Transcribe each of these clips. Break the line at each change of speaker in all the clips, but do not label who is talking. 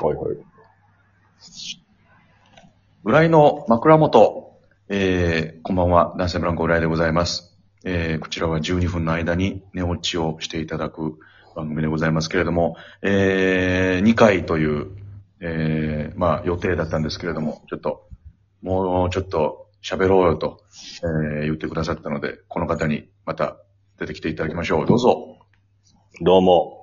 はいはい。
浦井の枕元、えー、こんばんは、男性ブランコ浦井でございます。えー、こちらは12分の間に寝落ちをしていただく番組でございますけれども、えー、2回という、えー、まあ予定だったんですけれども、ちょっと、もうちょっと喋ろうよと、えー、言ってくださったので、この方にまた出てきていただきましょう。どうぞ。
どうも、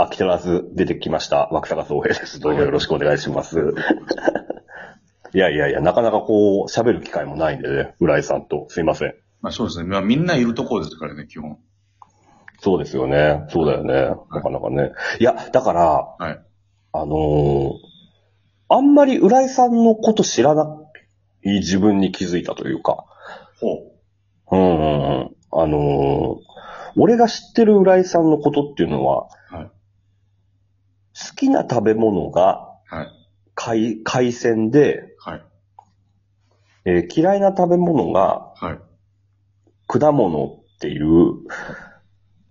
飽き足らず出てきました。枠坂総平です。どうもよろしくお願いします。いやいやいや、なかなかこう、喋る機会もないんでね、浦井さんと。すいません。
まあそうですね。まあみんないるところですからね、基本。
そうですよね。そうだよね。なかなかね。いや、だから、
はい。
あのーあんまり浦井さんのこと知らない自分に気づいたというか。
ほう。
うんうんうん。あのー俺が知ってる浦井さんのことっていうのは、
はい。
好きな食べ物が
はい。
海海鮮で、
はい。
えー嫌いな食べ物が
はい。
果物っていう、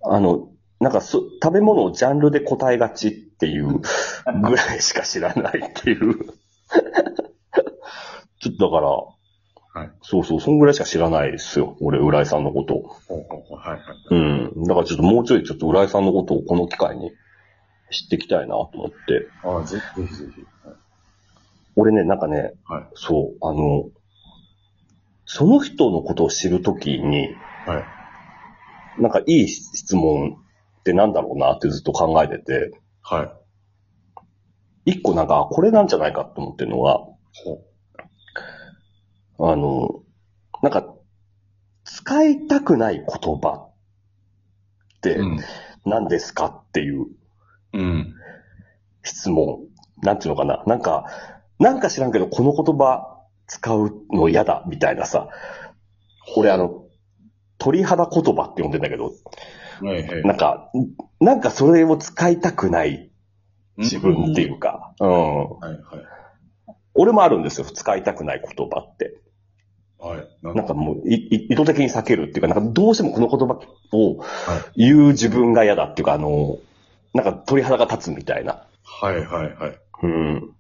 あの、なんかそ食べ物をジャンルで答えがちっていう ぐらいしか知らないっていう。ちょっとだから、
はい。
そうそう、そんぐらいしか知らないですよ。俺、浦井さんのことを。
ほうほうほう。はい。はい。
うん。だからちょっともうちょいちょっと浦井さんのことをこの機会に知っていきたいなと思って。
ああ、ぜひぜひぜひ。
俺ね、なんかね、
はい。
そう、あの、その人のことを知るときに、
はい。
なんかいい質問ってなんだろうなってずっと考えてて、
はい。
一個なんか、これなんじゃないかと思ってるのが、
ほ
あの、なんか、使いたくない言葉って。何ですかっていう
うん。
質問。なんていうのかな。なんか、なんか知らんけど、この言葉使うの嫌だ、みたいなさ。俺あの、鳥肌言葉って呼んでんだけど、
はいはい。
なんか、なんかそれを使いたくない自分っていうか、うん。
はいはい。
俺もあるんですよ、使いたくない言葉って。
はい。
なんかもう、意図的に避けるっていうか、なんかどうしてもこの言葉を
はい。
言う自分が嫌だっていうか、あの、なんか鳥肌が立つみたいな。
はいはいはい。
うん。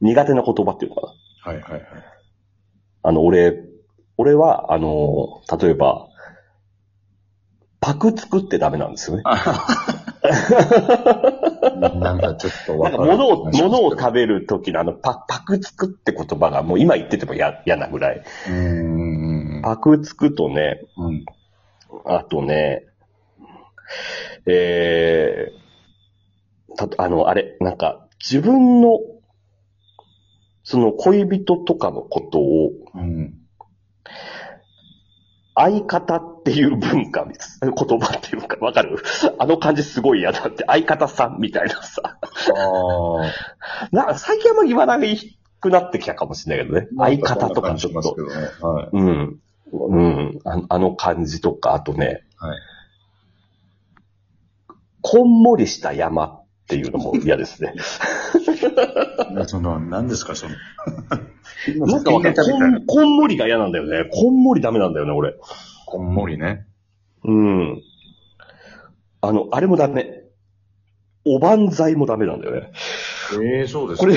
苦手な言葉っていうのかな。
はいはいはい。
あの、俺、俺は、あの、例えば、パクつくってダメなんですよね。
なんかちょっとわかる。
物を、物を食べる時のあの、パ、パクつくって言葉がもう今言ってても嫌嫌なぐらい。
うーん。
パクつくとね、
うん。
あとね、えー、たと、あの、あれ、なんか、自分の、その恋人とかのことを、
うん。
相方っていう文化、言葉っていうか、わかる？あの感じすごい嫌だって、相方さんみたいなさ。
ああ。
なんか最近あんま言わないくなってきたかもしれないけどね。相方とかちょっと。
ますけどね。はい。
うん。うん。ああの感じとか、あとね、
はい。
こんもりした山っていうのも嫌ですね。
その、何ですか、その。
なんかわかる。
みたいな
こん、こんもりが嫌なんだよね。こんもりダメなんだよね、俺。
こんもりね。
うん。あの、あれもダメ。おばんざいもダメなんだよね。
ええそうです
これ、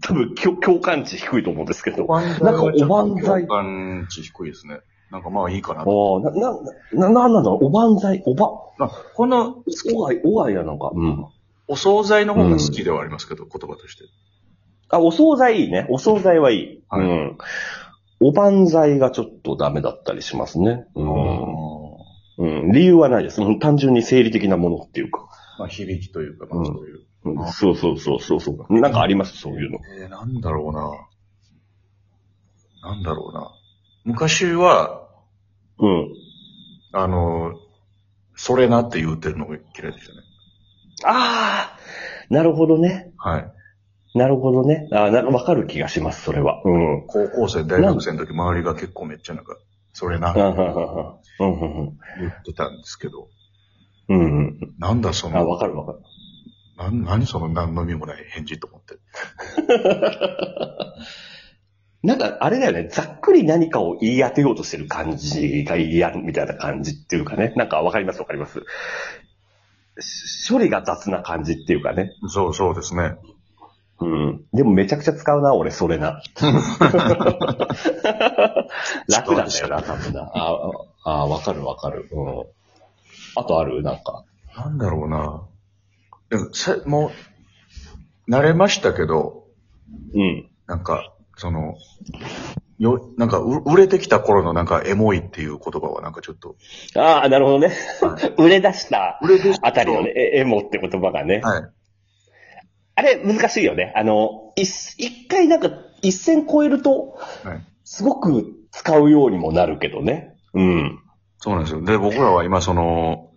多分、共共感値低いと思うんですけど。あ
なん
かおばんざい
共感値低いですね。なんかまあいいかな
あ
と。
な、な、な、なんなんだろう、おばんざい、おば、
あこの、
おがい、おがいやなんか。うん。
お惣菜の方が好きではありますけど、言葉として。
あ、お惣菜いいね。お惣菜はいい。
はい
うん。おばんざいがちょっとダメだったりしますね。う
あ
ん。うん。理由はないです。うん単純に生理的なものっていうか。
まあ響きというか、まあそういう。
うん
あ
そうそうそうそうそう。なんかあります、そういうの。
えー、なんだろうな。なんだろうな。昔は、
うん。
あの、それなって言ってるのが嫌いでしたね。
ああなるほどね。
はい。
なるほどね。ああ、なんかわかる気がします、それは。うん。
高校生、大学生の時、周りが結構めっちゃなんか、それな、
うん、うん、うん。うん、
言ってたんですけど、
うん。うん、うん。
なんだそ
あ、わ
の、
かるわかる。
なん、何その何の意味もない返事と思って。
なんか、あれだよね。ざっくり何かを言い当てようとしてる感じが嫌みたいな感じっていうかね。なんかわかりますわかります。し処理が雑な感じっていうかね。
そうそうですね。
うん。でもめちゃくちゃ使うな、俺、それな。楽なんだよな、多分な。ああ、わかるわかる。うん。あとある？なんか。
なんだろうな。でも、さもう、慣れましたけど、
うん。
なんか、その、よ、なんか、う売れてきた頃のなんか、エモいっていう言葉はなんかちょっと、
ああ、なるほどね。売れ出した
売れてきた
あたりのね、えエモって言葉がね。
はい。
あれ、難しいよね。あの、一一回なんか、一線超えると、
はい。
すごく使うようにもなるけどね。うん。
そうなんですよ。で、僕らは今その、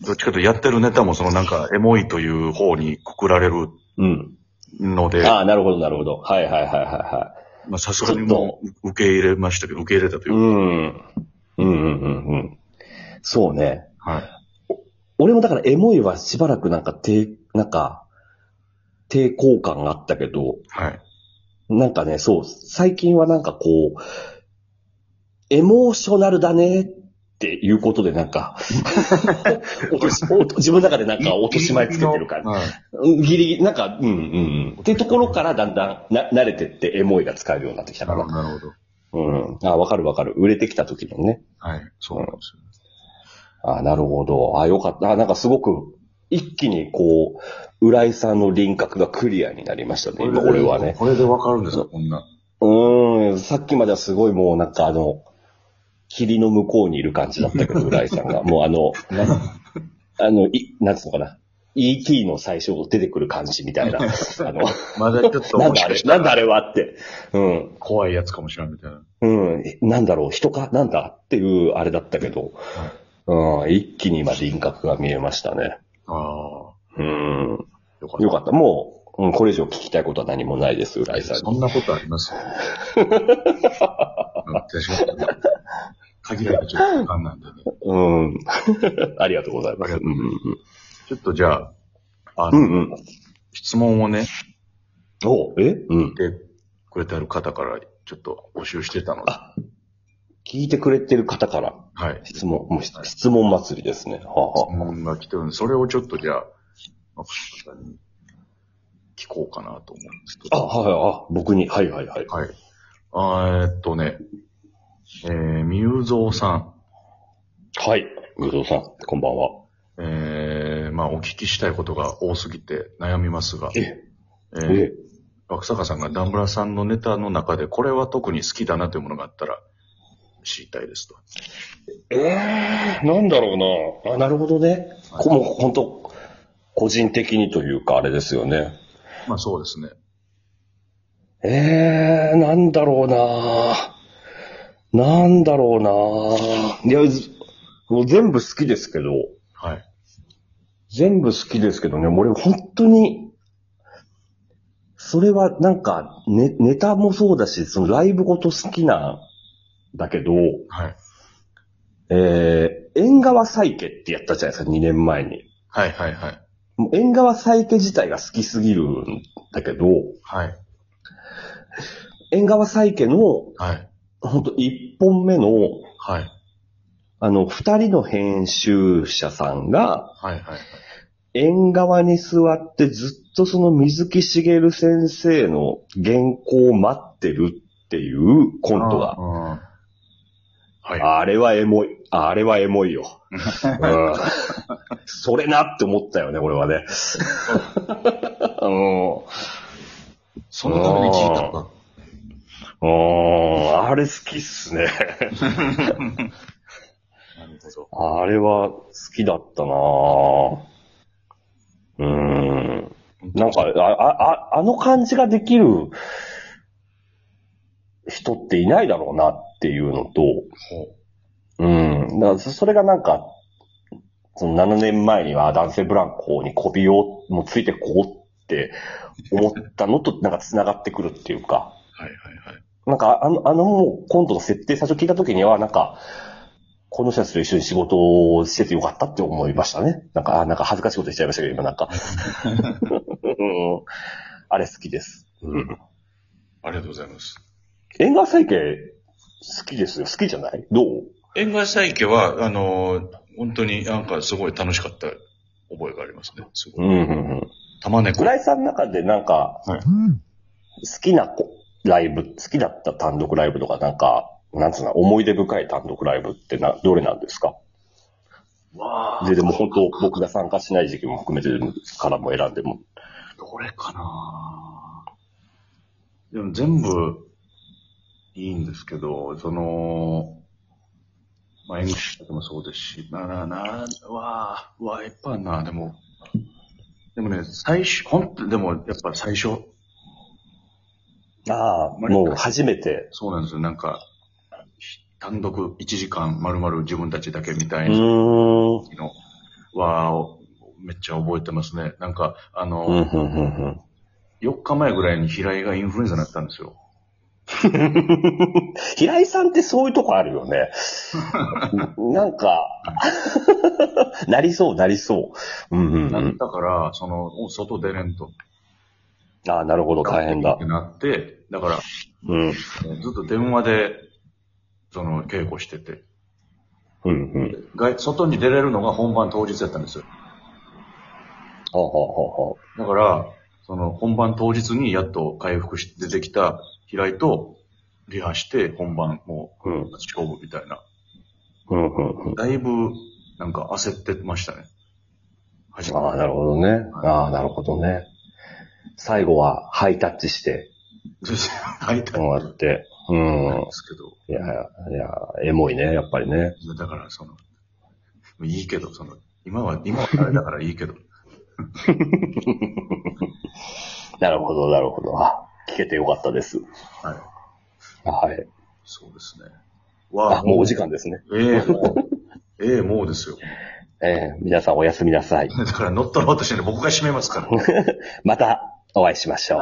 どっちかというとやってるネタもそのなんか、エモいという方にくくられる
うん。
ので、
ああ、なるほど、なるほど。はいはいはいはいは
まあさすがにもう受け入れましたけど、受け入れたと
い。
いううか、
ん。うんうんうんうん。そうね。
はい。
俺もだからエモいはしばらくなんか抵、なんか、抵抗感があったけど、
はい。
なんかね、そう、最近はなんかこう、エモーショナルだねっていうことでなんか、落としお自分の中でなんか落とし前つけてる感じ。ギリギリ、なんか、うんうんうん。っていうところからだんだんな慣れてってエモいが使えるようになってきたか
なるほど、
な。
なるほど。
うん。あ、わかるわかる。売れてきた時のね。
はい。そうなんですよ。
あ、なるほど。あ、よかった。あ、なんかすごく、一気にこう、浦井さんの輪郭がクリアになりましたね、今俺はね。
これでわかるんですか、こんな。
うーん、さっきまではすごいもうなんかあの、霧の向こうにいる感じだったけど、浦井さんが。もうあの、なあの、い、なんつうのかな。ET の最初出てくる感じみたいな。あの、
まだちょっと、
なんだあれ、なんだあれはって。うん。
怖いやつかもしれんみたいな。
うん。えなんだろう、人か？なんだっていうあれだったけど、うん、一気に今輪郭が見えましたね。
ああ、
うん。
よかった。
よかった。もう、うん、これ以上聞きたいことは何もないです、浦井さんに。
そんなことあります？うん確かに。限られたちょっと時間なんでね。
うん。ありがとうございます。
う
うん
ちょっとじゃあ、あの、
うんうん。
質問をね、
おえ？うん。
で、くれてある方からちょっと募集してたので、
あ聞いてくれてる方から
はい。
質問、もう質質問祭りですね。は
質問が来てるんで、それをちょっとじゃあ、若狭さんに聞こうかなと思うんですけ
あ、
ど。
あはい、あ、僕に、はいはいはい。
はい。えーっとね、えー、みゆぞうさん。
はい。武藤さん、こんばんは。
えー、まあお聞きしたいことが多すぎて悩みますが、
え、
えー、
え、
若坂さんがダンブラさんのネタの中でこれは特に好きだなというものがあったら知りたいですと。
ええなんだろうな。あ、なるほどね。こもう本当個人的にというか、あれですよね。
まあそうですね。
ええなんだろうな。なんだろうな。いや、ずもう全部好きですけど、
はい。
全部好きですけどね、俺本当に、それはなんか、ね、ネタもそうだし、そのライブごと好きなんだけど、
はい。
えー、縁側採家ってやったじゃないですか、2年前に。
はいはいはい。
もう縁側採家自体が好きすぎるんだけど、
はい。
縁側採家の、
はい。
ほんと1本目の、
はい。
あの、2人の編集者さんが、
はいはいはい。
縁側に座ってずっとその水木しげる先生の原稿を待ってるっていうコントが。
あー。はい。
あれはエモい。あれはエモいよ。うん、それなって思ったよね、俺はね。うん
そのために聞いた
ん、あれ好きっすね。
なるほど。
あれは好きだったなぁ。うーん。なんか、あ、あ、あの感じができる人っていないだろうなっていうのと、うん。だからそそれがなんか、その7年前には男性ブランコに媚びをもうついてこうって思ったのと なんか繋がってくるっていうか、
はいはいはい。
なんかあの、あのもうコントの設定最初聞いた時にはなんか、この人たちと一緒に仕事をしててよかったって思いましたね。なんか、あなんか恥ずかしいこと言っちゃいましたけど、今なんか。うんあれ好きです。うん。
ありがとうございます。
縁側再建好きですよ。好きじゃない？どう？
縁側再家は、あのー、本当になんかすごい楽しかった覚えがありますね。すごい。
うんうんうん。
玉猫。
浦井さんの中でなんか、
はい
好きなこライブ、好きだった単独ライブとか、なんか、なんつうの、思い出深い単独ライブってな、どれなんですか？
わあ
で、でも本当、僕が参加しない時期も含めてからも選んでも。
どれかなでも全部いいんですけど、その、まあ、とかもそうですし、な、な、な、うわあ、うわあ、いっぱいあるな、でも、でもね、最初、本当でもやっぱ最初、
ああ、もう初めて。
そうなんですよ、なんか、単独1時間丸々自分たちだけみた
う
いな
ーん。
のは、めっちゃ覚えてますね。なんか、あの、
うん、うん、うん、
4日前ぐらいに平井がインフルエンザになったんですよ。
うん。平井さんってそういうとこあるよね。なんか、なりそう、なりそう。うん、うん、う。
なんったから、その、お外出れんと。
ああ、なるほど、大変だ
って。なって、だから、
うん、
ずっと電話で、その、稽古してて。
うん、うん。
外外に出れるのが本番当日やったんですよ。
ほうほうほうほ
だから、その、本番当日にやっと回復して出てきた平井と、リハして、本番も
う。
勝負みたいな。
うん、うん。うん
だいぶ、なんか焦ってましたね。
ああ、なるほどね。ああ、なるほどね。最後はハイタッチして
入ったん
終わって。うん。
ですけど。
いや、いや、エモいね、やっぱりね。
だから、その、いいけど、その、今は、今はあれだからいいけど。
なるほど、なるほど。あ、聞けてよかったです。
はい。
はい。
そうですね。わ
あ、もうお時間ですね。
ええもう、ええもうですよ。
えー皆さんおやすみなさい。
だから乗っ取ろうとしてるの僕が締めますから。
またお会いしましょう。